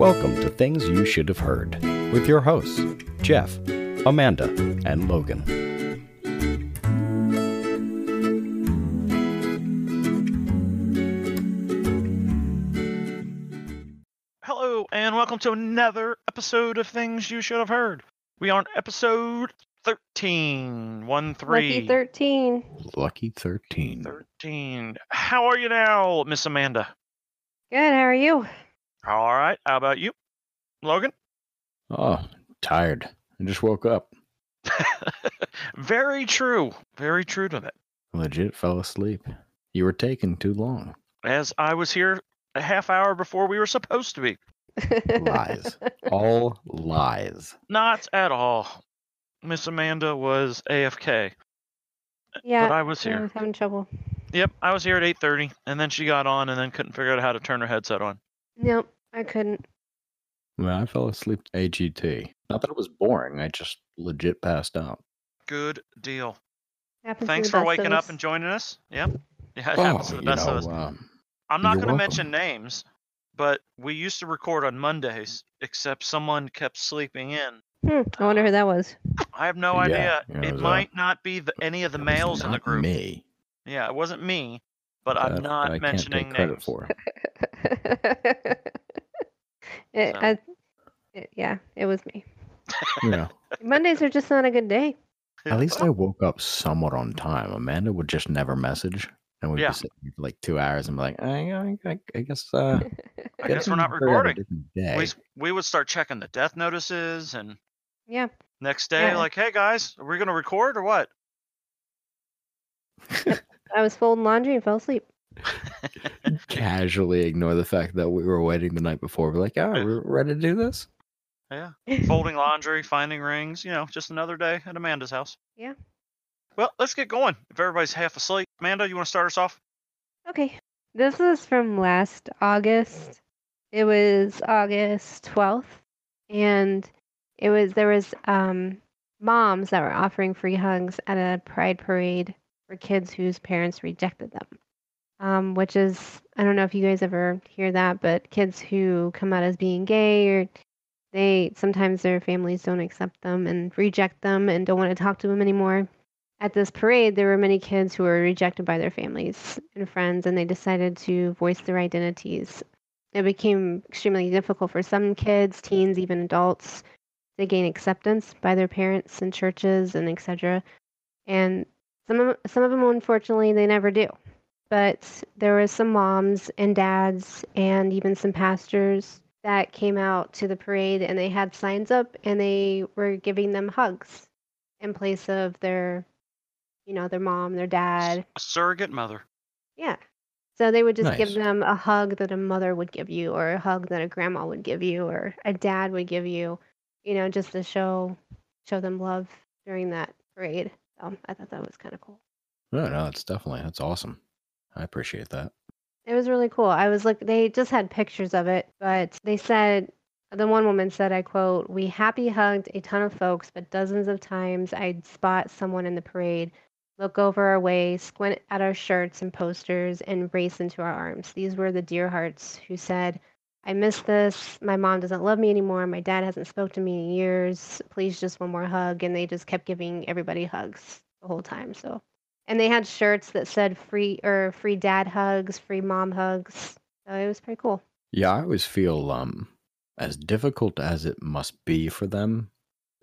Welcome to Things You Should Have Heard with your hosts, Jeff, Amanda, and Logan. Hello, and welcome to another episode of Things You Should Have Heard. We are on episode 13. 1 3. Lucky 13. Lucky 13. 13. How are you now, Miss Amanda? Good, how are you? All right. How about you, Logan? Oh, tired. I just woke up. Very true. Very true to that. Legit fell asleep. You were taking too long. As I was here a half hour before we were supposed to be. Lies. All lies. Not at all. Miss Amanda was AFK. yeah, But I was I here. was having trouble. Yep, I was here at 8:30 and then she got on and then couldn't figure out how to turn her headset on. Nope, I couldn't. Well, I fell asleep AGT. Not that it was boring. I just legit passed out. Good deal. Happens Thanks for waking up and joining us. Yep. Yeah, it happens to the you best know, of us. um, I'm not you're going to mention names, but we used to record on Mondays, except someone kept sleeping in. Hmm, I wonder who that was. I have no Yeah, idea. yeah, it it was, uh, might not be the, any of the it was males in the not group. Me. Yeah, it wasn't me, but that- I'm that not I can't mentioning take credit names. for. it, So. I, it, yeah, it was me. Yeah. Mondays are just not a good day. At least I woke up somewhat on time. Amanda would just never message, and we'd Yeah. be sitting here for like two hours and be like, I, I, I, I guess. Uh, I guess we're not getting her on a recording. We, we would start checking the death notices, and Yeah. next day, Yeah. like, hey guys, are we going to record or what? I was folding laundry and fell asleep. Casually ignore the fact that we were waiting the night before. We're like, oh, Yeah. we're ready to do this. Yeah. Folding laundry, finding rings, you know, just another day at Amanda's house. Yeah. Well, let's get going. If everybody's half asleep, Amanda, you want to start us off? Okay. This is from last August. It was August 12th and it was there was um moms that were offering free hugs at a pride parade for kids whose parents rejected them. Um, which is I don't know if you guys ever hear that, but kids who come out as being gay or they sometimes their families don't accept them and reject them and don't want to talk to them anymore at this parade, there were many kids who were rejected by their families and friends, and they decided to voice their identities. It became extremely difficult for some kids, teens, even adults, to gain acceptance by their parents and churches and etc. And some of some of them, unfortunately, they never do. But there were some moms and dads and even some pastors that came out to the parade, and they had signs up, and they were giving them hugs in place of their you know, their mom, their dad. A surrogate mother. Yeah. So they would just give them a hug that a mother would give you, or a hug that a grandma would give you, or a dad would give you, you know, just to show show them love during that parade. So I thought that was kind of cool. No, no, it's definitely that's awesome. I appreciate that. It was really cool. I was like, they just had pictures of it, but they said, the one woman said, I quote, We happy hugged a ton of folks, but dozens of times I'd spot someone in the parade, look over our way, squint at our shirts and posters, and race into our arms. These were the dear hearts who said, I miss this. My mom doesn't love me anymore. My dad hasn't spoke to me in years. Please just one more hug. And they just kept giving everybody hugs the whole time. So and they had shirts that said free or free dad hugs, free mom hugs. So it was pretty cool. Yeah, I always feel um as difficult as it must be for them,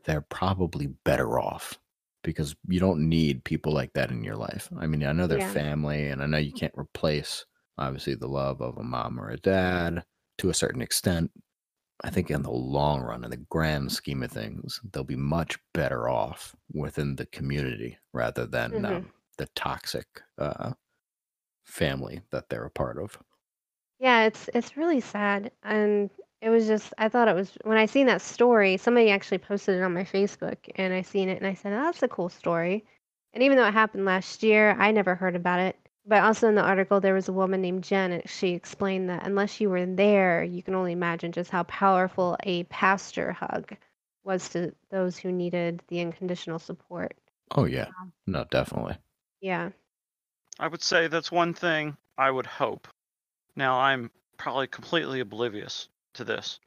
they're probably better off because you don't need people like that in your life. I mean, I know they're Yeah. family and I know you can't replace obviously the love of a mom or a dad to a certain extent. I think in the long run, in the grand scheme of things, they'll be much better off within the community rather than Mhm. um, the toxic uh, family that they're a part of. Yeah, it's it's really sad. And it was just I thought it was when I seen that story, somebody actually posted it on my Facebook and I seen it and I said, oh, that's a cool story. And even though it happened last year, I never heard about it. But also in the article there was a woman named Jen and she explained that unless you were there, you can only imagine just how powerful a pastor hug was to those who needed the unconditional support. Oh, yeah. Um, No, definitely. Yeah. I would say that's one thing I would hope. Now, I'm probably completely oblivious to this,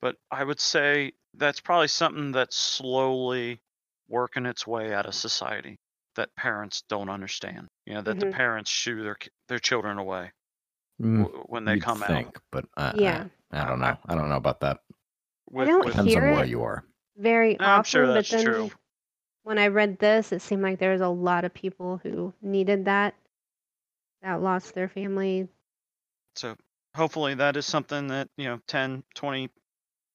but I would say that's probably something that's slowly working its way out of society that parents don't understand. You know, that the Mhm. parents shoo their their children away Mm, w- when they come think, out. but I, Yeah. I, I don't know. I don't know about that. With, don't with, Depends on hear where it. you are. Very I'm often, sure but then true. when I read this, it seemed like there was a lot of people who needed that that lost their family. So hopefully that is something that, you know, 10, 20,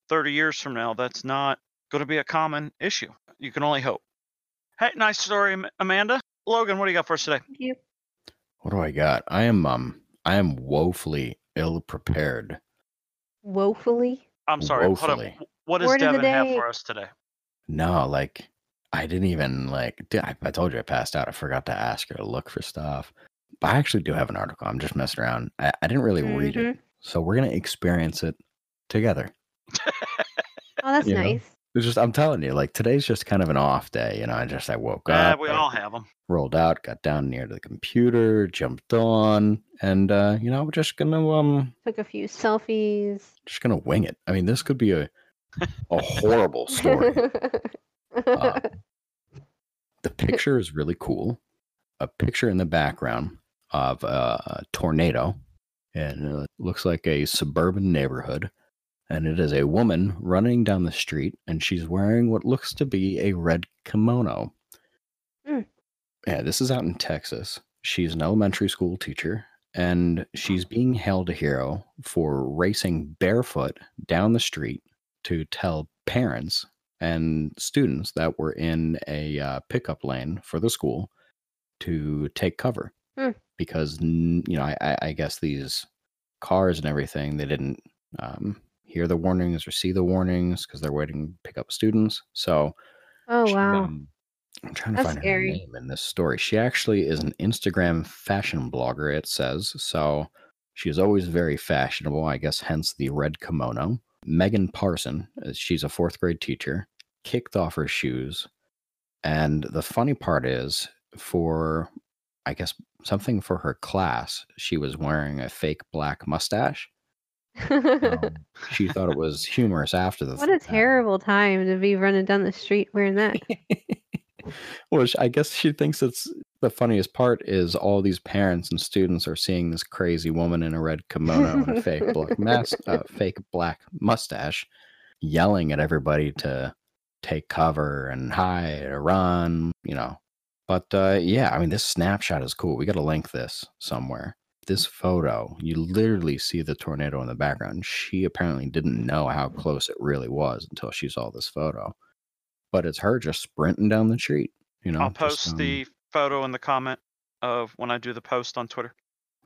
30 years from now, that's not going to be a common issue. You can only hope. Hey, nice story, Amanda. Logan, what do you got for us today? Thank you. What do I got? I am um I am woefully ill prepared. Woefully. I'm sorry. Hold on. Woefully. What does Word Devin have for us today? No, like I didn't even like. di- I, I told you I passed out. I forgot to ask her to look for stuff. But I actually do have an article. I'm just messing around. I, I didn't really read it, Mhm. so we're gonna experience it together. Oh, that's You know? Nice. It's just I'm telling you, like today's just kind of an off day. You know, I just I woke Yeah, up, we I all have them. rolled out, got down near to the computer, jumped on, and uh, you know, we're just gonna um Took a few selfies. just gonna wing it. I mean, this could be a a horrible story. Uh, the picture is really cool. A picture in the background of a, a tornado, and it looks like a suburban neighborhood. And it is a woman running down the street, and she's wearing what looks to be a red kimono. Mm. Yeah, this is out in Texas. She's an elementary school teacher, and she's being hailed a hero for racing barefoot down the street to tell parents and students that were in a uh, pickup lane for the school to take cover Hmm. because you know I, I, I guess these cars and everything they didn't um, hear the warnings or see the warnings because they're waiting to pick up students. So oh she, wow. um, I'm trying to That's find scary. her name in this story. She actually is an Instagram fashion blogger. It says so. She is always very fashionable. I guess hence the red kimono. Megan Parson, uh, she's a fourth grade teacher, kicked off her shoes. And the funny part is, for I guess something for her class, she was wearing a fake black mustache. Um, she thought it was humorous after the what a terrible time to be running down the street wearing that. well, I guess she thinks it's the funniest part is all these parents and students are seeing this crazy woman in a red kimono and a fake black mask, uh, fake black mustache, yelling at everybody to take cover and hide or run, you know. But uh, yeah, I mean, this snapshot is cool. We got to link this somewhere. This photo, you literally see the tornado in the background. She apparently didn't know how close it really was until she saw this photo. But it's her just sprinting down the street. You know, I'll just, post um, the photo in the comment of when I do the post on Twitter.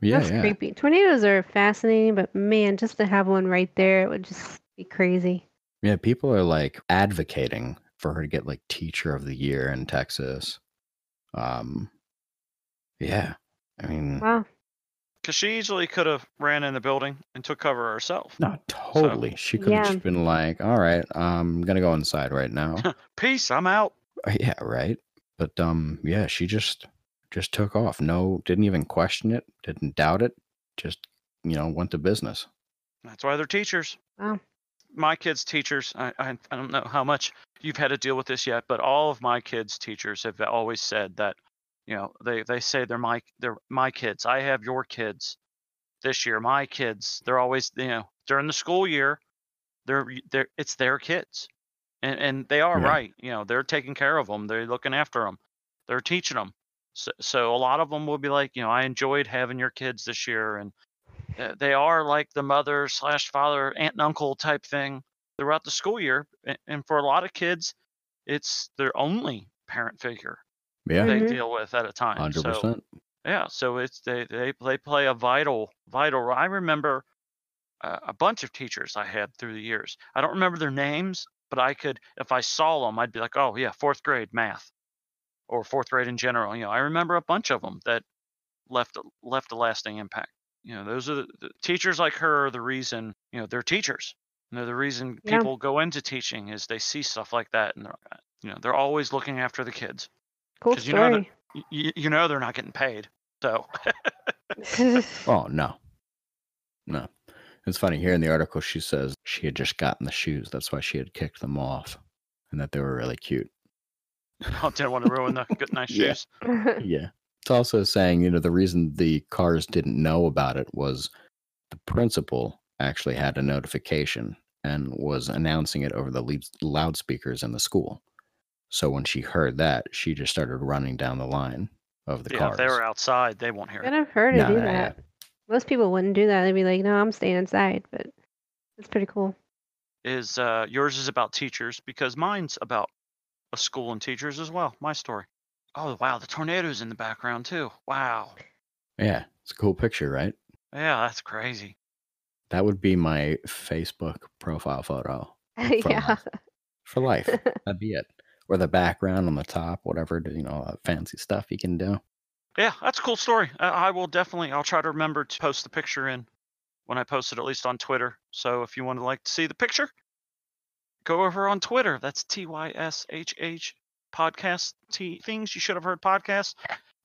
yeah, That's yeah. creepy. Tornadoes are fascinating, but man, just to have one right there, it would just be crazy. Yeah, people are like advocating for her to get like teacher of the year in Texas. Um yeah. I mean Wow. Because she easily could have ran in the building and took cover herself. no, totally. She could have Yeah. just been like, "All right, I'm going to go inside right now." Peace, I'm out. Uh, yeah, right. But um yeah, she just just took off. No, didn't even question it, didn't doubt it. Just, you know, went to business. That's why they're teachers. Wow. My kids' teachers, I, I, I don't know how much you've had to deal with this yet, but all of my kids' teachers have always said that, you know, they, they say they're my they're my kids. I have your kids this year. My kids. They're always you know during the school year, they're they're it's their kids, and and they are Yeah. right. You know, they're taking care of them. They're looking after them. They're teaching them. So, so a lot of them will be like, you know, I enjoyed having your kids this year, and uh, they are like the mother slash father, aunt and uncle type thing throughout the school year. And for a lot of kids, it's their only parent figure Yeah. they Mhm. deal with at a time. 100%. So yeah, so it's they they they play a vital vital. role. I remember uh, a bunch of teachers I had through the years. I don't remember their names, but I could if I saw them, I'd be like, oh yeah, fourth grade math, or fourth grade in general. You know, I remember a bunch of them that left left a lasting impact. You know, those are the, the teachers like her are the reason. You know, they're teachers. You they're the reason Yeah. people go into teaching is they see stuff like that, and they're you know they're always looking after the kids. Cool 'Cause you know that- you know they're not getting paid. So Oh no, no. It's funny here in the article. She says she had just gotten the shoes. That's why she had kicked them off, and that they were really cute. I didn't want to ruin the good nice Yeah. shoes. Yeah. It's also saying, you know, the reason the cars didn't know about it was the principal actually had a notification and was announcing it over the lead- loudspeakers in the school. So when she heard that, she just started running down the line of the Yeah, cars. if they were outside, they won't hear Kind it. of her to Nah, do yeah. that. Most people wouldn't do that. They'd be like, "No, I'm staying inside." But it's pretty cool. Is uh, yours is about teachers because mine's about a school and teachers as well. My story. Oh wow, the tornadoes in the background too. Wow. Yeah, it's a cool picture, right? Yeah, that's crazy. That would be my Facebook profile photo yeah. life. for life. That'd be it. Or the background on the top, whatever, you know, uh, fancy stuff you can do. Yeah, that's a cool story. I, I will definitely. I'll try to remember to post the picture in when I post it, at least on Twitter. So if you want to like to see the picture, go over on Twitter. That's T Y S H H podcast T things you should have heard podcast,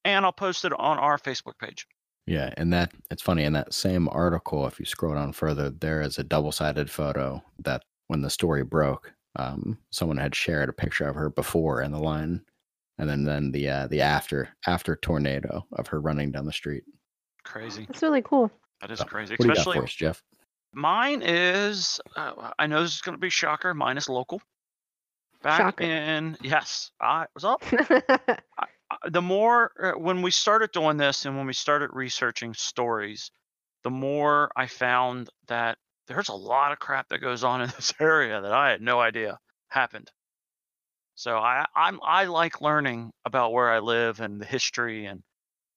and I'll post it on our Facebook page. Yeah, and that it's funny in that same article, if you scroll down further, there is a double-sided photo that when the story broke, um, someone had shared a picture of her before in the line, and then then the uh, the after after tornado of her running down the street. Crazy. That's really cool. That is So, crazy. What do you got Especially for us, Jeff? mine is. Uh, I know this is going to be shocker. Mine is local. Back Shocker. in yes, I was up. uh, the more uh, when we started doing this and when we started researching stories, the more I found that there's a lot of crap that goes on in this area that I had no idea happened. So I I'm I like learning about where I live and the history and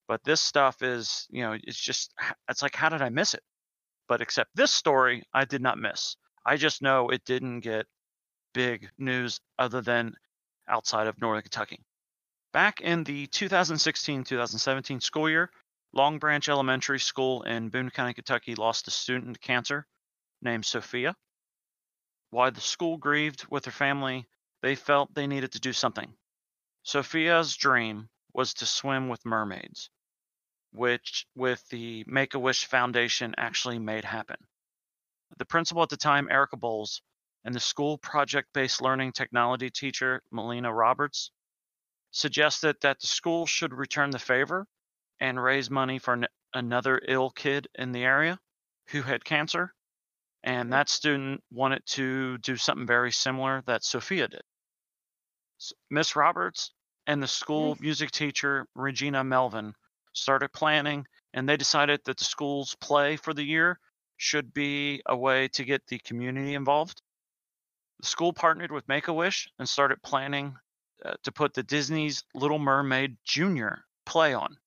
but this stuff is, you know, it's just it's like how did I miss it? But except this story I did not miss. I just know it didn't get big news other than outside of Northern Kentucky. Back in the 2016 2017 school year, Long Branch Elementary School in Boone County, Kentucky lost a student to cancer named Sophia. While the school grieved with her family, they felt they needed to do something. Sophia's dream was to swim with mermaids, which, with the Make a Wish Foundation, actually made happen. The principal at the time, Erica Bowles, and the school project based learning technology teacher, Melina Roberts, suggested that the school should return the favor and raise money for an, another ill kid in the area who had cancer. And that student wanted to do something very similar that Sophia did. Miss Roberts and the school Nice. music teacher, Regina Melvin, started planning, and they decided that the school's play for the year should be a way to get the community involved. The school partnered with Make a Wish and started planning uh, to put the Disney's Little Mermaid Junior play on.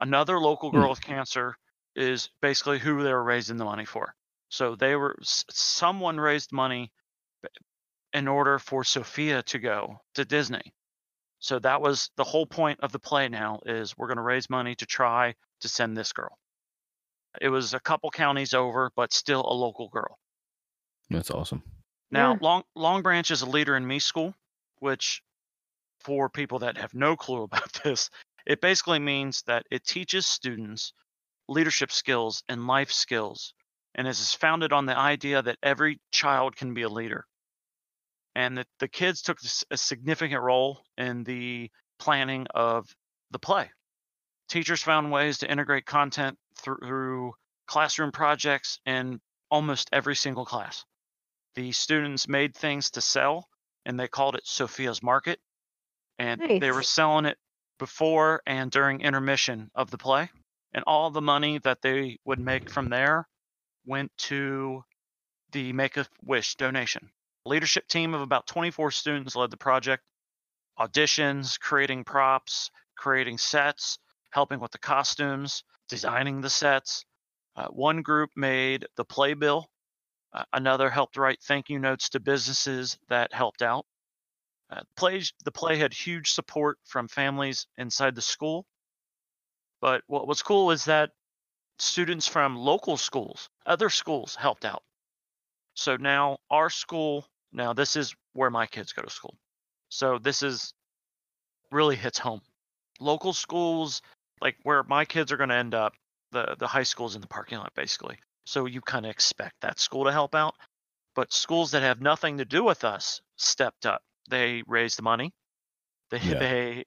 Another local Hmm. girl with cancer is basically who they were raising the money for. So they were someone raised money in order for Sophia to go to Disney. So that was the whole point of the play now is we're going to raise money to try to send this girl. It was a couple counties over, but still a local girl. That's awesome. Now, Yeah. Long Long Branch is a leader in me school, which for people that have no clue about this, it basically means that it teaches students leadership skills and life skills and is founded on the idea that every child can be a leader. And that the kids took a significant role in the planning of the play. Teachers found ways to integrate content through, through classroom projects in almost every single class the students made things to sell and they called it Sophia's Market. And they were selling it before and during intermission of the play. And all the money that they would make from there went to the Make a Wish donation. Leadership team of about 24 students led the project. Auditions, creating props, creating sets, helping with the costumes, designing the sets. Uh, one group made the playbill uh, another helped write thank you notes to businesses that helped out. Uh, plays, the play had huge support from families inside the school. But what was cool is that students from local schools, other schools helped out. So now our school, now this is where my kids go to school. So this is really hits home. Local schools, like where my kids are going to end up, the, the high schools in the parking lot basically So you kind of expect that school to help out. But schools that have nothing to do with us stepped up. They raised the money. They, Yeah. they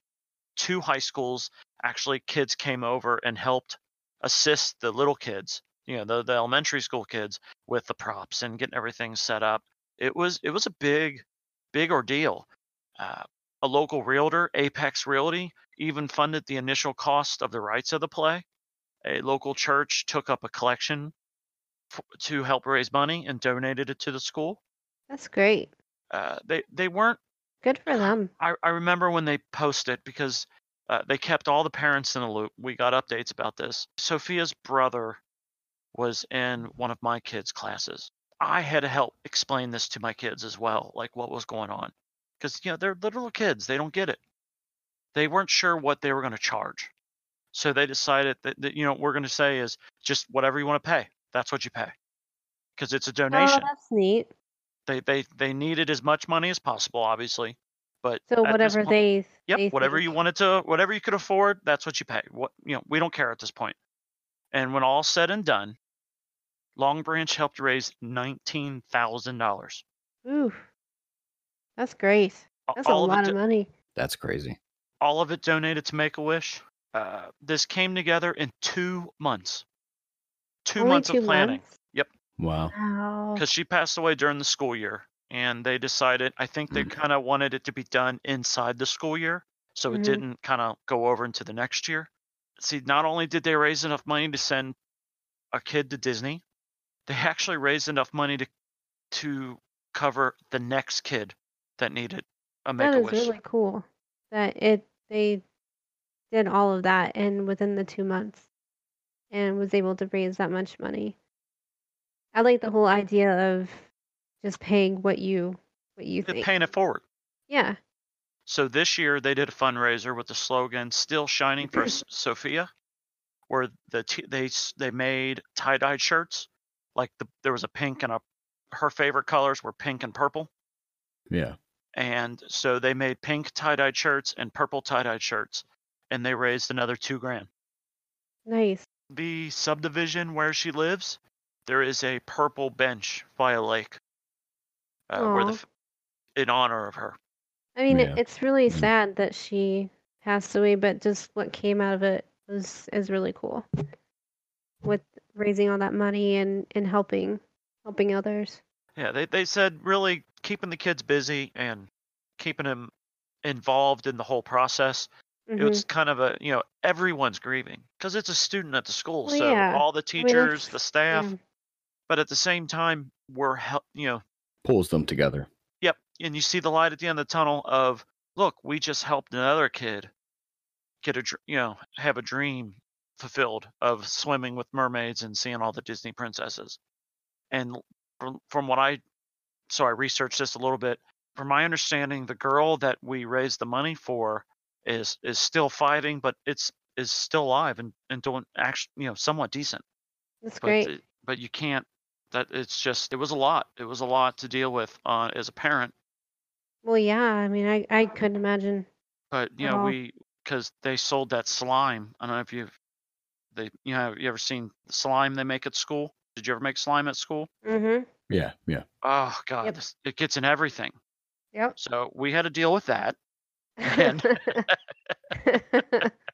two high schools actually kids came over and helped assist the little kids, you know, the, the elementary school kids with the props and getting everything set up. It was it was a big, big ordeal. Uh, a local realtor, Apex Realty, even funded the initial cost of the rights of the play. A local church took up a collection f- to help raise money and donated it to the school. That's great. Uh, they they weren't. Good for them. I, I remember when they posted because uh, they kept all the parents in the loop. We got updates about this. Sophia's brother was in one of my kids' classes. I had to help explain this to my kids as well, like what was going on, because you know they're little kids. They don't get it. They weren't sure what they were going to charge, so they decided that, that you know what we're going to say is just whatever you want to pay. That's what you pay, because it's a donation Oh, that's neat. they they they needed as much money as possible, obviously. But So whatever point- they yep, they whatever think. you wanted to, whatever you could afford, that's what you pay. What you know, we don't care at this point. And when all said and done, Long Branch helped raise nineteen thousand dollars. Ooh, that's great. That's a all lot of it, of money. That's crazy. all of it donated to Make a Wish. Uh, this came together in two months. Two Only months two of planning. months? Wow. Wow. because she passed away during the school year and they decided i think they Mm. kind of wanted it to be done inside the school year so it didn't kind of go over into the next year see not only did they raise enough money to send a kid to disney they actually raised enough money to to cover the next kid that needed a make That a is wish really cool. That it they did all of that and within the two months and was able to raise that much money. I like the whole idea of just paying what you what you They're think. paying it forward Yeah. So this year they did a fundraiser with the slogan "Still Shining for Sophia," where the t- they they made tie dyed shirts. Like the, there was a pink and a her favorite colors were pink and purple, Yeah. and so they made pink tie dyed shirts and purple tie dyed shirts, and they raised another two grand. Nice. The subdivision where she lives, there is a purple bench by a lake, uh, where the f- in honor of her. I mean, Yeah. it, it's really Mm. sad that she passed away, but just what came out of it was is really cool. With raising all that money and and helping helping others. Yeah, they they said really keeping the kids busy and keeping them involved in the whole process. It Mhm. was kind of a you know everyone's grieving because it's a student at the school, Well, so yeah. all the I mean, teachers, the staff, yeah. but at the same time we're hel- you know Pulls them together. yep, and you see the light at the end of the tunnel of look, we just helped another kid get a dr- you know have a dream fulfilled of swimming with mermaids and seeing all the Disney princesses. And from, from what I so I researched this a little bit. From my understanding, the girl that we raised the money for is is still fighting, but it's is still alive and, and doing actually you know somewhat decent. That's But great. but you can't. That it's just it was a lot. It was a lot to deal with uh, as a parent. Well, yeah. I mean, I I couldn't imagine. But you know all. we because they sold that slime. I don't know if you've they you know you ever seen the slime they make at school? Did you ever make slime at school? Mm-hmm. Yeah. Yeah. Oh God, Yep. this, it gets in everything. Yep. So we had to deal with that. And- And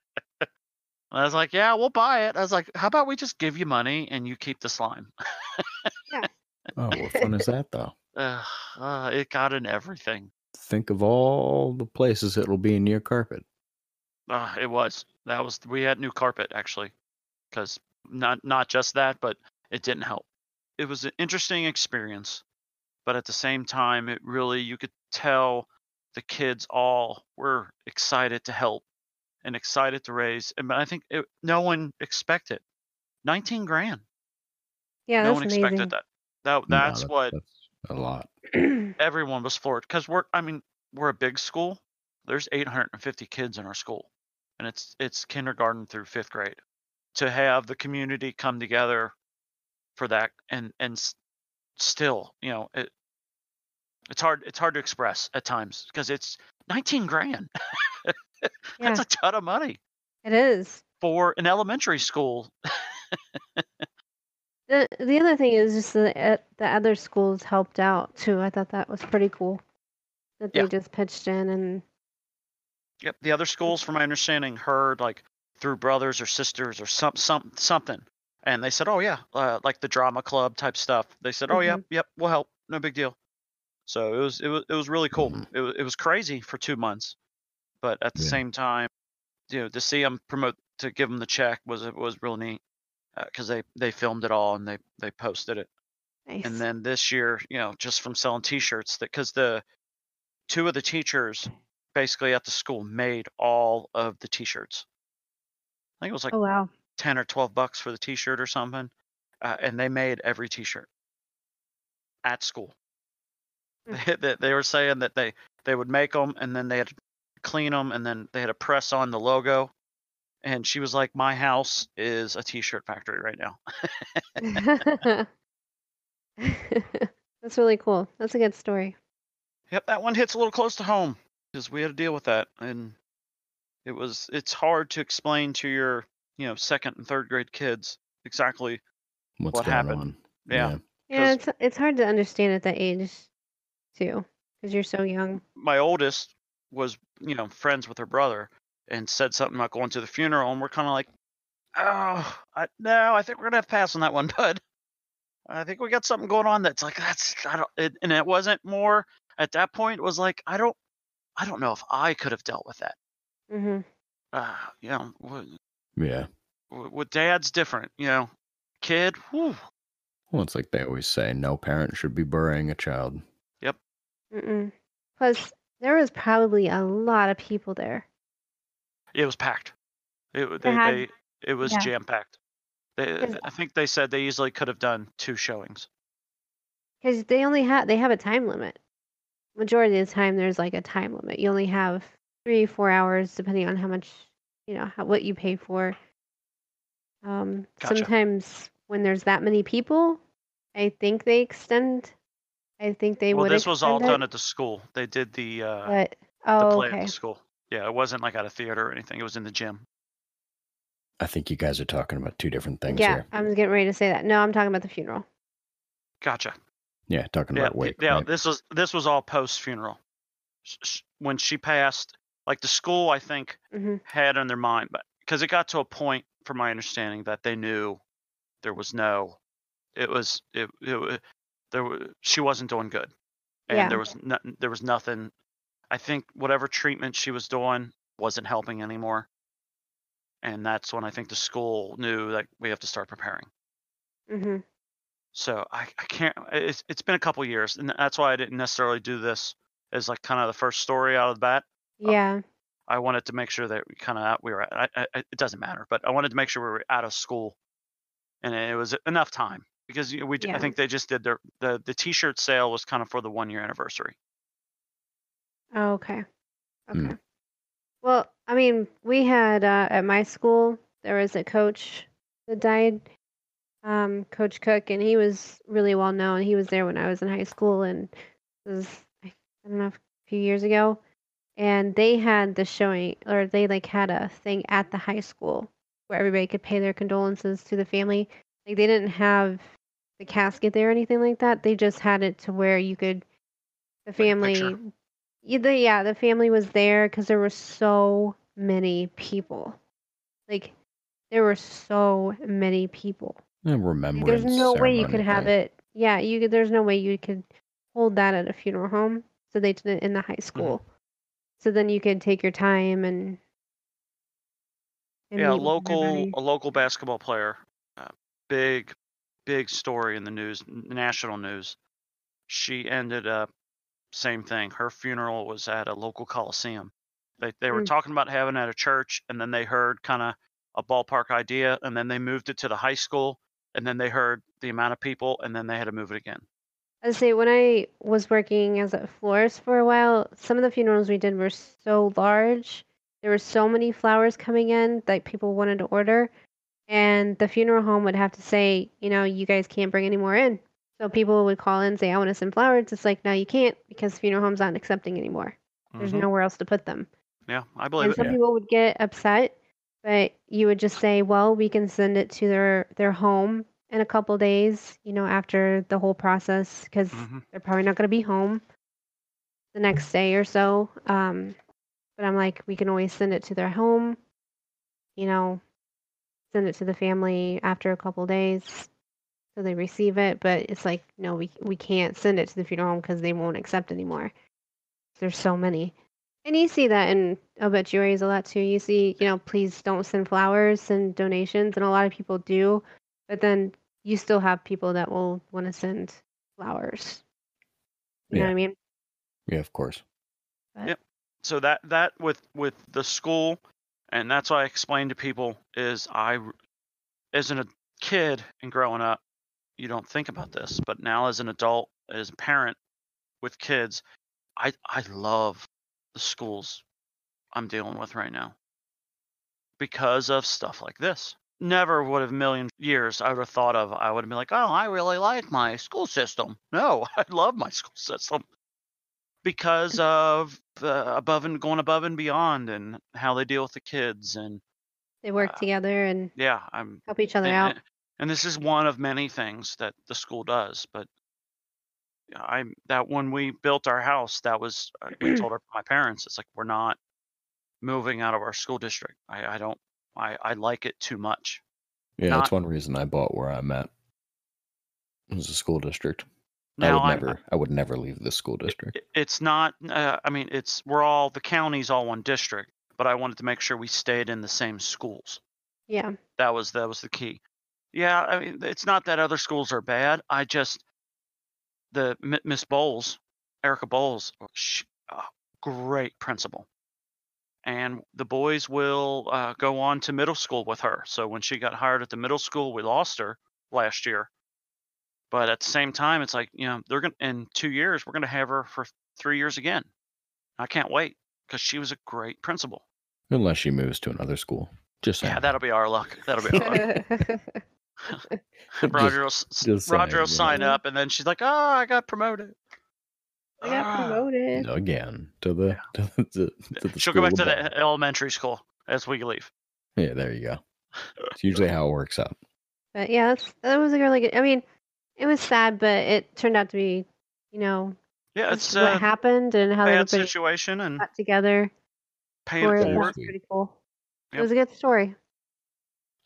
I was like, yeah, we'll buy it. I was like, how about we just give you money and you keep the slime? Oh, what fun is that though? Ugh, uh, it got in everything. Think of all the places it'll be in your carpet. Uh, it was. That was. We had new carpet actually, because not not just that, but it didn't help. It was an interesting experience, but at the same time, it really you could tell the kids all were excited to help and excited to raise. And I think it, no one expected 19 grand. yeah, no that's one amazing. expected that. That No, that's what That's a lot. everyone was floored because we're I mean we're a big school. There's 850 kids in our school, and it's it's kindergarten through fifth grade. To have the community come together for that and and still you know it it's hard it's hard to express at times because it's 19 grand. yeah, That's a ton of money it is. for an elementary school. The the other thing is just the uh, the other schools helped out too. I thought that was pretty cool that they Yeah. just pitched in and Yep. The other schools, from my understanding, heard like through brothers or sisters or some some something, and they said, "Oh yeah, uh, like the drama club type stuff." They said, "Oh yeah, Mhm. yep, we'll help. No big deal." So it was it was it was really cool. Mhm. It was it was crazy for two months, but at the Yeah. same time, you know, to see them promote to give them the check was it was real neat because they they filmed it all and they they posted it. nice. And then this year, you know, just from selling T-shirts, that because the two of the teachers basically at the school made all of the T-shirts. I think it was like oh wow. ten or twelve bucks for the T-shirt or something, uh, and they made every T-shirt at school. Hmm. They, they, they were saying that they they would make them and then they had to clean them and then they had to press on the logo. And she was like, "My house is a T-shirt factory right now." That's really cool. That's a good story. Yep, that one hits a little close to home because we had to deal with that, and it was it's hard to explain to your you know second and third grade kids exactly. What's What going happened? on? Yeah. Yeah, 'Cause- it's it's hard to understand at that age too, because you're so young. My oldest was you know friends with her brother and said something about going to the funeral, and we're kind of like, oh, I, no, I think we're gonna have to pass on that one, bud. I think we got something going on that's like that's I don't, it, and it wasn't more at that point. It was like I don't, I don't know if I could have dealt with that. Mm-hmm. Uh, you know, what, Yeah. w- with dad's different, you know. Kid, whew, Well, it's like they always say, no parent should be burying a child. Yep. Mm-mm. Plus, there was probably a lot of people there. it was packed. It They they, had- they it was yeah. jam packed. They, I think they said they easily could have done two showings. Because they only have they have a time limit. Majority of the time, there's like a time limit. You only have three, four hours, depending on how much, you know, how, what you pay for. Um, Gotcha. sometimes when there's that many people, I think they extend. I think they were. well, would. this was all extend it, done at the school. They did the uh, But the oh, play okay. at the school. Yeah, it wasn't like at a theater or anything. It was in the gym. I think you guys are talking about two different things Yeah, here. I was getting ready to say that. No, I'm talking about the funeral. Gotcha. Yeah, talking Yeah, about th- wake. yeah. right? This was this was all post funeral. When she passed, like the school, I think hmm had in their mind, but because it got to a point, from my understanding, that they knew there was no, it was it, it wa- there wa- she wasn't doing good, and Yeah. there was no, there was nothing. I think whatever treatment she was doing wasn't helping anymore, and that's when I think the school knew that we have to start preparing. hmm So I, I can't. It's it's been a couple years, and that's why I didn't necessarily do this as like kind of the first story out of the bat. Oh. Yeah. I wanted to make sure that we kind of we were. I, I, it doesn't matter, but I wanted to make sure we were out of school, and it was enough time because you know, we. j- I Yeah. think they just did their the the T-shirt sale was kind of for the one year anniversary. Oh, okay. Hmm. Okay. Well, I mean, we had uh, at my school there was a coach that died, um, Coach Cook, and he was really well known. He was there when I was in high school, and it was I I don't know a few years ago, and they had the showing, or they like had a thing at the high school where everybody could pay their condolences to the family. Like they didn't have the casket there or anything like that. They just had it to where you could the family picture. yeah, the, yeah, the family was there because there were so many people. Like, there were so many people. A Like, remembrance. there's no way you could have thing. it. Yeah, you could. There's no way you could hold that at a funeral home. So they did it in the high school. So then you could take your time and. and yeah, a local everybody. a local basketball player, uh, big big story in the news, national news. She ended up same thing. Her funeral was at a local coliseum. They they were Mm. talking about having it at a church, and then they heard kind of a ballpark idea, and then they moved it to the high school, and then they heard the amount of people, and then they had to move it again. I say when I was working as a florist for a while, some of the funerals we did were so large. There were so many flowers coming in that people wanted to order, and the funeral home would have to say, you know, you guys can't bring any more in. So people would call in and say, I want to send flowers. It's like, no, you can't because funeral home's not accepting anymore. There's Mhm. nowhere else to put them. Yeah, I believe And it. some Yeah. people would get upset, but you would just say, well, we can send it to their their home in a couple days, you know, after the whole process, because Mhm. they're probably not going to be home the next day or so. Um, but I'm like, we can always send it to their home, you know, send it to the family after a couple days so they receive it. But it's like, no, we we can't send it to the funeral home because they won't accept anymore. There's so many. And you see that in obituaries a lot too. You see, you know, please don't send flowers, send donations, and a lot of people do. But then you still have people that will want to send flowers. You know what Yeah. I mean? Yeah, of course. But Yep. so that that with with the school and that's why i explain to people is I, as a kid and growing up you don't think about this but now as an adult as a parent with kids i i love the schools i'm dealing with right now because of stuff like this. Never would have million years i would have thought of i would have been like oh i really like my school system. No i love my school system because of uh, above and going above and beyond and how they deal with the kids and they work Uh, together and yeah i'm help each other and, out. and- and this is one of many things that the school does but i that when we built our house that was uh, we told our, my parents it's like we're not moving out of our school district i, I don't I, I like it too much Yeah, Not- that's one reason I bought where I'm at. It was a school district. I now would I'm- never I would never leave the school district. it- it's not uh, i mean it's we're all the county's all one district but i wanted to make sure we stayed in the same schools. Yeah. that was that was the key. Yeah i mean it's not that other schools are bad i just the miss bowles erica bowles she, uh, great principal. And the boys will uh, go on to middle school with her. So when she got hired at the middle school we lost her last year but at the same time it's like you know they're gonna in two years we're gonna have her for three years again i can't wait because she was a great principal Unless she moves to another school. Just saying. yeah that'll be our luck that'll be our luck Roger will, s- s- just Roger will sign yeah. up, and then she's like, "Oh, I got promoted." I got Ah. promoted. again to the to, the- to the She'll go back school to above. the elementary school as we leave. Yeah, there you go. It's usually how it works out. But yeah, that's, that was a really good. I mean, it was sad, but it turned out to be, you know, Yeah, it's what a happened and how bad everybody situation and got together paying for it it. Forward, was pretty cool. It was a good story.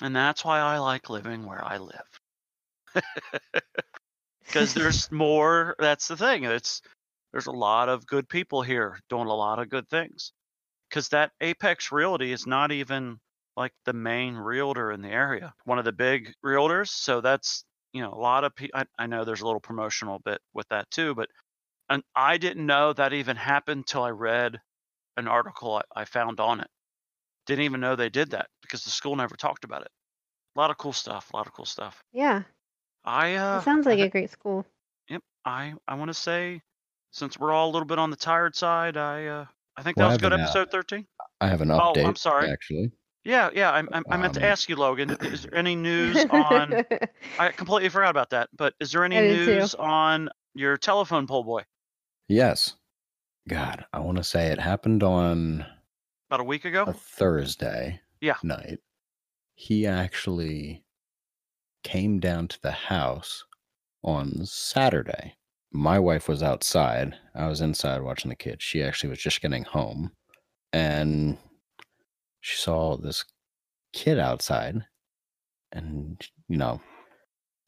and that's why I like living where I live. Because there's more. That's the thing. It's there's a lot of good people here doing a lot of good things. Because that Apex Realty is not even like the main realtor in the area, one of the big realtors. So that's you know a lot of people. I, I know there's a little promotional bit with that too, but and I didn't know that even happened till I read an article I, I found on it. Didn't even know they did that because the school never talked about it. A lot of cool stuff. A lot of cool stuff. yeah, I uh, it sounds like th- a great school. Yep. I I want to say, since we're all a little bit on the tired side, I uh I think that Well, I was good uh, episode thirteen. I have an update Oh, update. I'm sorry. Actually, Yeah, yeah. I I, I meant to Um, ask you, Logan. Is there any news on? I completely forgot about that. But is there any I did too. news on your telephone pole boy? yes. God, I want to say it happened on About a week ago. a Thursday Yeah. night. He actually came down to the house on Saturday. My wife was outside. I was inside watching the kids. She actually was just getting home and she saw this kid outside and you know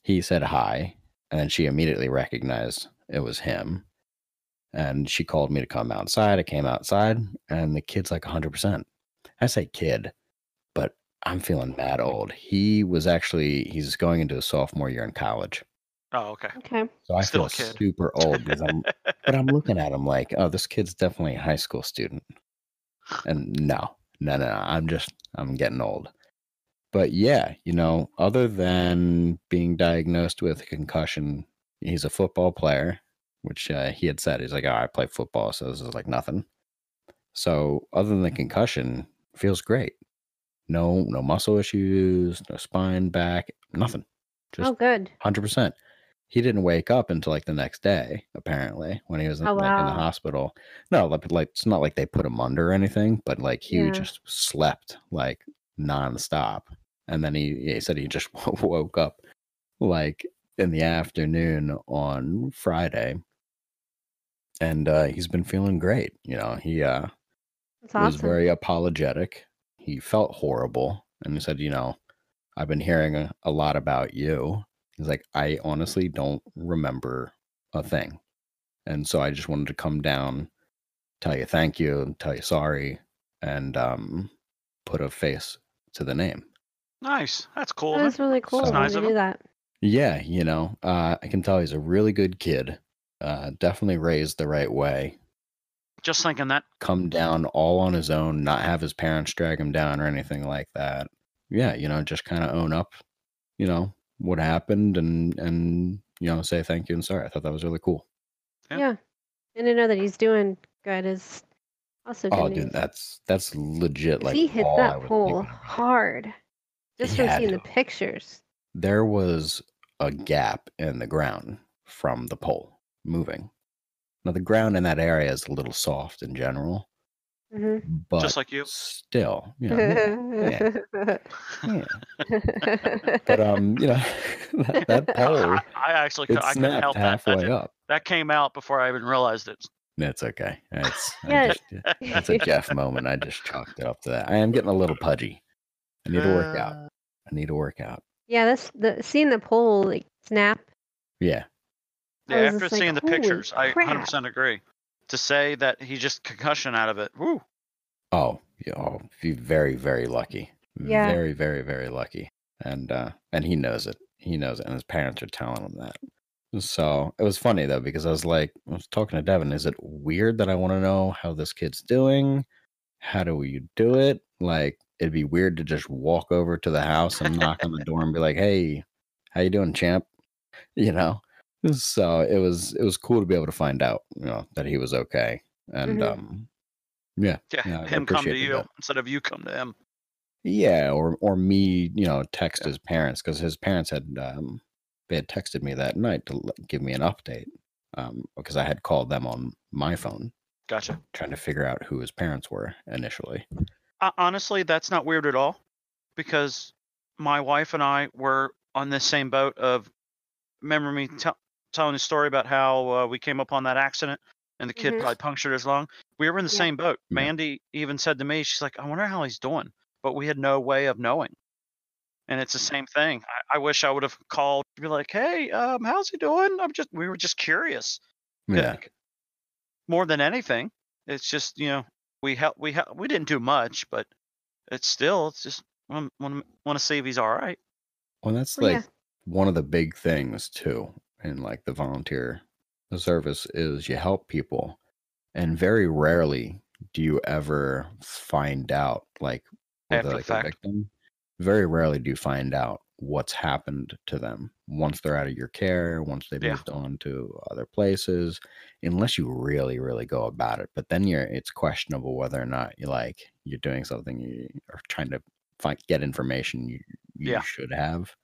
he said hi and then she immediately recognized it was him. And she called me to come outside. I came outside and the kid's like 100% i say kid but i'm feeling mad old. He was actually he's going into a sophomore year in college. Oh, okay. okay. so i Still feel a kid. super old because i'm but i'm looking at him like oh this kid's definitely a high school student. And no no no, no i'm just i'm getting old. But yeah you know other than being diagnosed with a concussion he's a football player which uh, he had said he's like oh, i play football so this is like nothing. So other than the concussion feels great. No no muscle issues no spine back nothing. Just oh, good. 100% he didn't wake up until like the next day apparently when he was in, Oh, like, in the hospital no like, like it's not like they put him under or anything but like he Yeah. just slept like nonstop and then he, he said he just woke up like in the afternoon on Friday. And uh, he's been feeling great. You know, he uh, That's was very apologetic. He felt horrible. And he said, You know, I've been hearing a, a lot about you. He's like, I honestly don't remember a thing. And so I just wanted to come down, tell you thank you, tell you sorry, and um, put a face to the name. Nice. That's cool. of That him. is really cool That's of him nice to of do him. that. Yeah, you know, uh, I can tell he's a really good kid. Uh, definitely raised the right way. Just thinking that. Come down all on his own, not have his parents drag him down or anything like that. Yeah, you know, just kind of own up, you know, what happened and and you know say thank you and sorry. I thought that was really cool. Yeah. Yeah. And to know that he's doing good is also oh, good Oh, news. dude, that's that's legit. Like he hit that pole hard. Just He from had seeing the pictures. There was a gap in the ground from the pole moving. Now the ground in that area is a little soft in general, hmm but Just like you. still, you know, yeah, yeah, yeah. But um, you know, that, that pole I, I actually could, it I couldn't snapped help that. That, halfway up. that came out before I even realized it. That's okay. It's I Yeah. it's a Jeff moment. I just chalked it up to that. I am getting a little pudgy. I need to work out. Uh, I need to work out. yeah, that's the seeing the pole like snap. Yeah. Yeah, after just like, seeing the "Holy pictures, I 100% agree. To say that he just concussion out of it, woo. Oh, yeah, oh, be very, very lucky. Yeah. Very, very, very lucky. And uh and he knows it. He knows it, and his parents are telling him that. So it was funny though, because I was like, I was talking to Devin, is it weird that I want to know how this kid's doing? How do you do it? Like it'd be weird to just walk over to the house and knock on the door and be like, Hey, how you doing, champ? You know? So it was it was cool to be able to find out, you know, that he was okay. And Mhm. um yeah, Yeah, Yeah, him come to you that. instead of you come to him. Yeah, or or me, you know, text Yeah. his parents because his parents had um they had texted me that night to give me an update um because I had called them on my phone Gotcha. trying to figure out who his parents were initially. Uh, honestly, that's not weird at all because my wife and I were on this same boat of remember me tell telling a story about how uh, we came up on that accident and the kid Mhm. probably punctured his lung. We were in the Yeah. same boat. Mandy even said to me, she's like, I wonder how he's doing. But we had no way of knowing. And it's the same thing. I, I wish I would have called to be like, hey, um, how's he doing? I'm just we were just curious. Yeah. More than anything. It's just, you know, we help we help we didn't do much, but it's still it's just want to see if he's all right. Well, that's like yeah. one of the big things too in like the volunteer service is you help people and very rarely do you ever find out like with the like a victim very rarely do you find out what's happened to them once they're out of your care once they've Yeah. moved on to other places unless you really really go about it but then you're it's questionable whether or not you like you're doing something you are trying to find get information you you Yeah. should have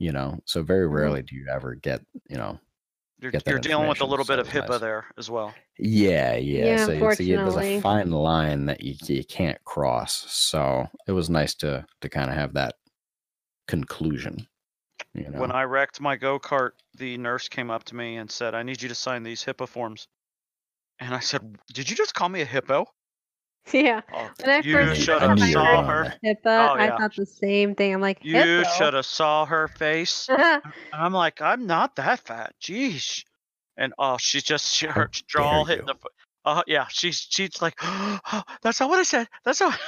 you know so very Mhm. rarely do you ever get you know You're, get that you're dealing with a little bit of it's HIPAA nice. there as well. yeah yeah, Yeah, so, so you, there's a fine line that you, you can't cross so it was nice to to kind of have that conclusion you know When I wrecked my go kart, the nurse came up to me and said, I need you to sign these HIPAA forms. And I said, Did you just call me a hippo? Yeah. Oh, When I you first should have knew you were saw her. HIPAA, Oh, I thought the same thing. I'm like, You should have saw her face. And I'm like, I'm not that fat. Jeez. And oh, she just she, her jaw dare hit the. fo- Uh, yeah, she's she's like, oh, that's not what I said. That's not.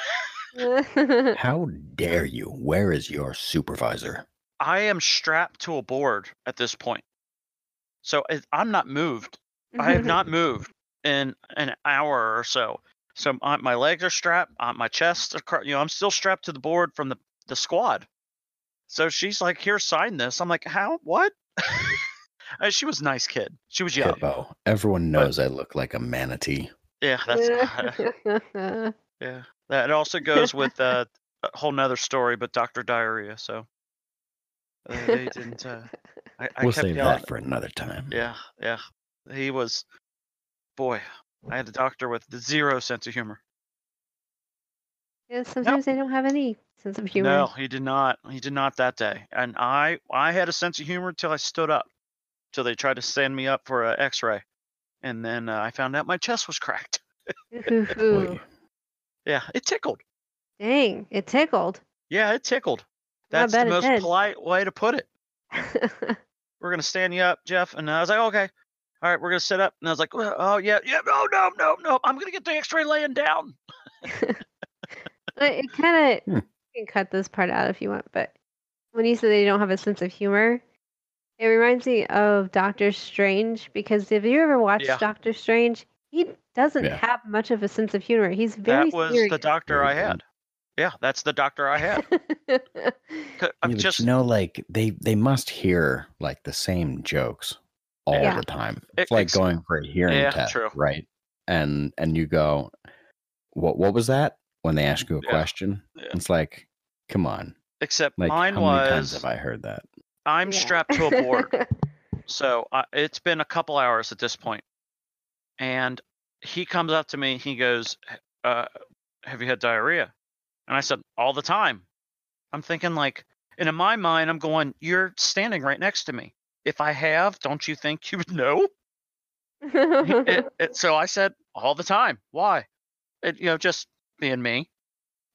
how dare you where is your supervisor I am strapped to a board at this point, so it, I'm not moved. I have not moved in an hour or so. So my, my legs are strapped, uh, my chest, acro- you know, I'm still strapped to the board from the the squad. So she's like, "Here, sign this." I'm like, "How? What?" Uh, she was a nice kid. She was young. hippo everyone knows i look like a manatee Yeah, that's yeah. That also goes with uh, a whole nother story, but Doctor Diarrhea. So uh, they didn't. Uh, I, I we'll kept save yelling. that for another time Yeah, yeah. He was, boy. I had a doctor with zero sense of humor. Yeah, sometimes they don't have any sense of humor. No, he did not. He did not that day. And I I had a sense of humor until I stood up, till they tried to stand me up for an X-ray, and then uh, I found out my chest was cracked. Ooh, Yeah, it tickled. Dang, it tickled. Yeah, it tickled. That's the most did. polite way to put it. We're gonna stand you up, Jeff. And I was like, okay. All right, we're gonna sit up. And I was like, well, oh yeah, yeah, no, no, no, no. I'm gonna get the X-ray laying down. But it kind of Hmm. you can cut this part out if you want, but when you say they don't have a sense of humor, it reminds me of Doctor Strange because if you ever watched Yeah. Doctor Strange, he doesn't Yeah. have much of a sense of humor. He's very that was serious. the doctor I had. Yeah, that's the doctor I had. I'm Yeah, just you know, like they they must hear like the same jokes all Yeah. the time. It's like ex- going for a hearing Yeah, test, true. right? And and you go, what what was that? When they ask you a Yeah. question, Yeah. it's like, come on, except like mine how many times was have I heard that? I'm Yeah. strapped to a board. So uh, it's been a couple hours at this point, and he comes up to me. He goes, uh, "Have you had diarrhea?" And I said, "All the time." I'm thinking like, and in my mind, I'm going, "You're standing right next to me. If I have, don't you think you would know?" It, it, so I said, "All the time. Why?" It, you know, just being me.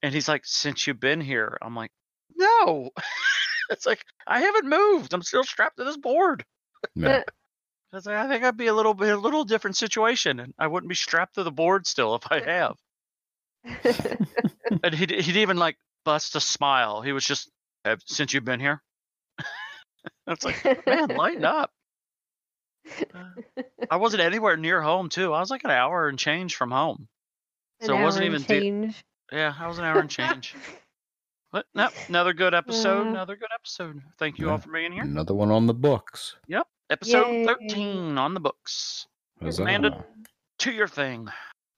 And he's like, "Since you've been here," I'm like, "No." it's like I haven't moved. I'm still strapped to this board. Yeah. I was like, I think I'd be a little bit a little different situation, and I wouldn't be strapped to the board still if I have. And he'd he'd even like bust a smile. He was just, "Have- since you've been here. It's like, man, lighten up. Uh, I wasn't anywhere near home too. I was like an hour and change from home. An So it wasn't hour and even de- Yeah, I was an hour and change. But no, another good episode. Another good episode. Thank you all for being here. Another one on the books. Yep, episode Yay. 13 on the books. Huzzah. Amanda- To your thing.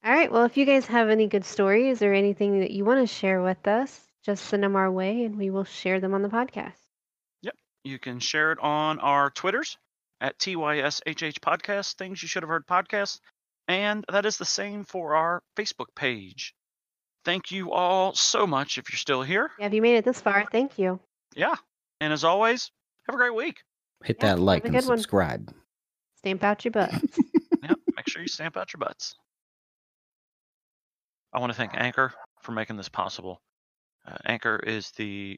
All right. Well, if you guys have any good stories or anything that you want to share with us, just send them our way and we will share them on the podcast. You can share it on our Twitters at TYSHH Podcast, Things You Should Have Heard Podcast. And that is the same for our Facebook page. Thank you all so much if you're still here. Yeah, if you made it this far, thank you. Yeah. And as always, have a great week. Hit Yeah, that like a and good one. subscribe. Stamp out your butt. Yep. Make sure you stamp out your butts. I want to thank Anchor for making this possible. Uh, Anchor is the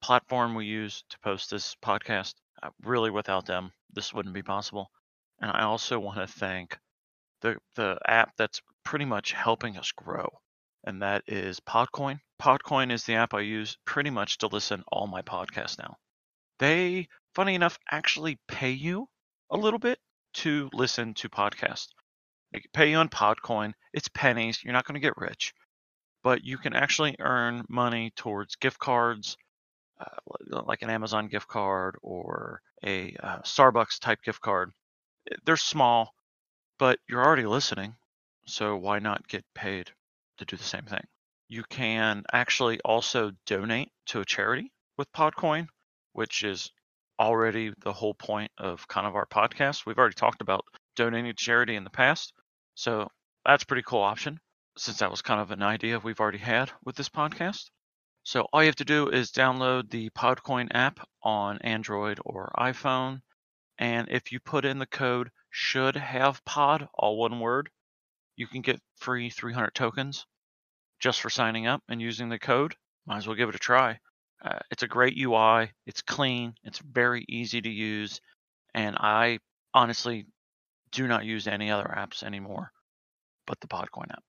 platform we use to post this podcast. Uh, really, without them, this wouldn't be possible. And I also want to thank the the app that's pretty much helping us grow, and that is Podcoin. Podcoin is the app I use pretty much to listen all my podcasts now. They, funny enough, actually pay you a little bit to listen to podcasts. They pay you on Podcoin. It's pennies. You're not going to get rich, but you can actually earn money towards gift cards, uh, like an Amazon gift card or a uh, Starbucks type gift card. Eh, They're small, but you're already listening, so why not get paid to do the same thing? You can actually also donate to a charity with Podcoin, which is already the whole point of kind of our podcast. We've already talked about donating to charity in the past, so that's pretty cool option since that was kind of an idea we've already had with this podcast. So all you have to do is download the Podcoin app on Android or iPhone, and if you put in the code should have pod all one word, you can get free 300 tokens just for signing up and using the code. Might as well give it a try. Uh, it's a great UI. It's clean. It's very easy to use, and I honestly do not use any other apps anymore but the Podcoin app.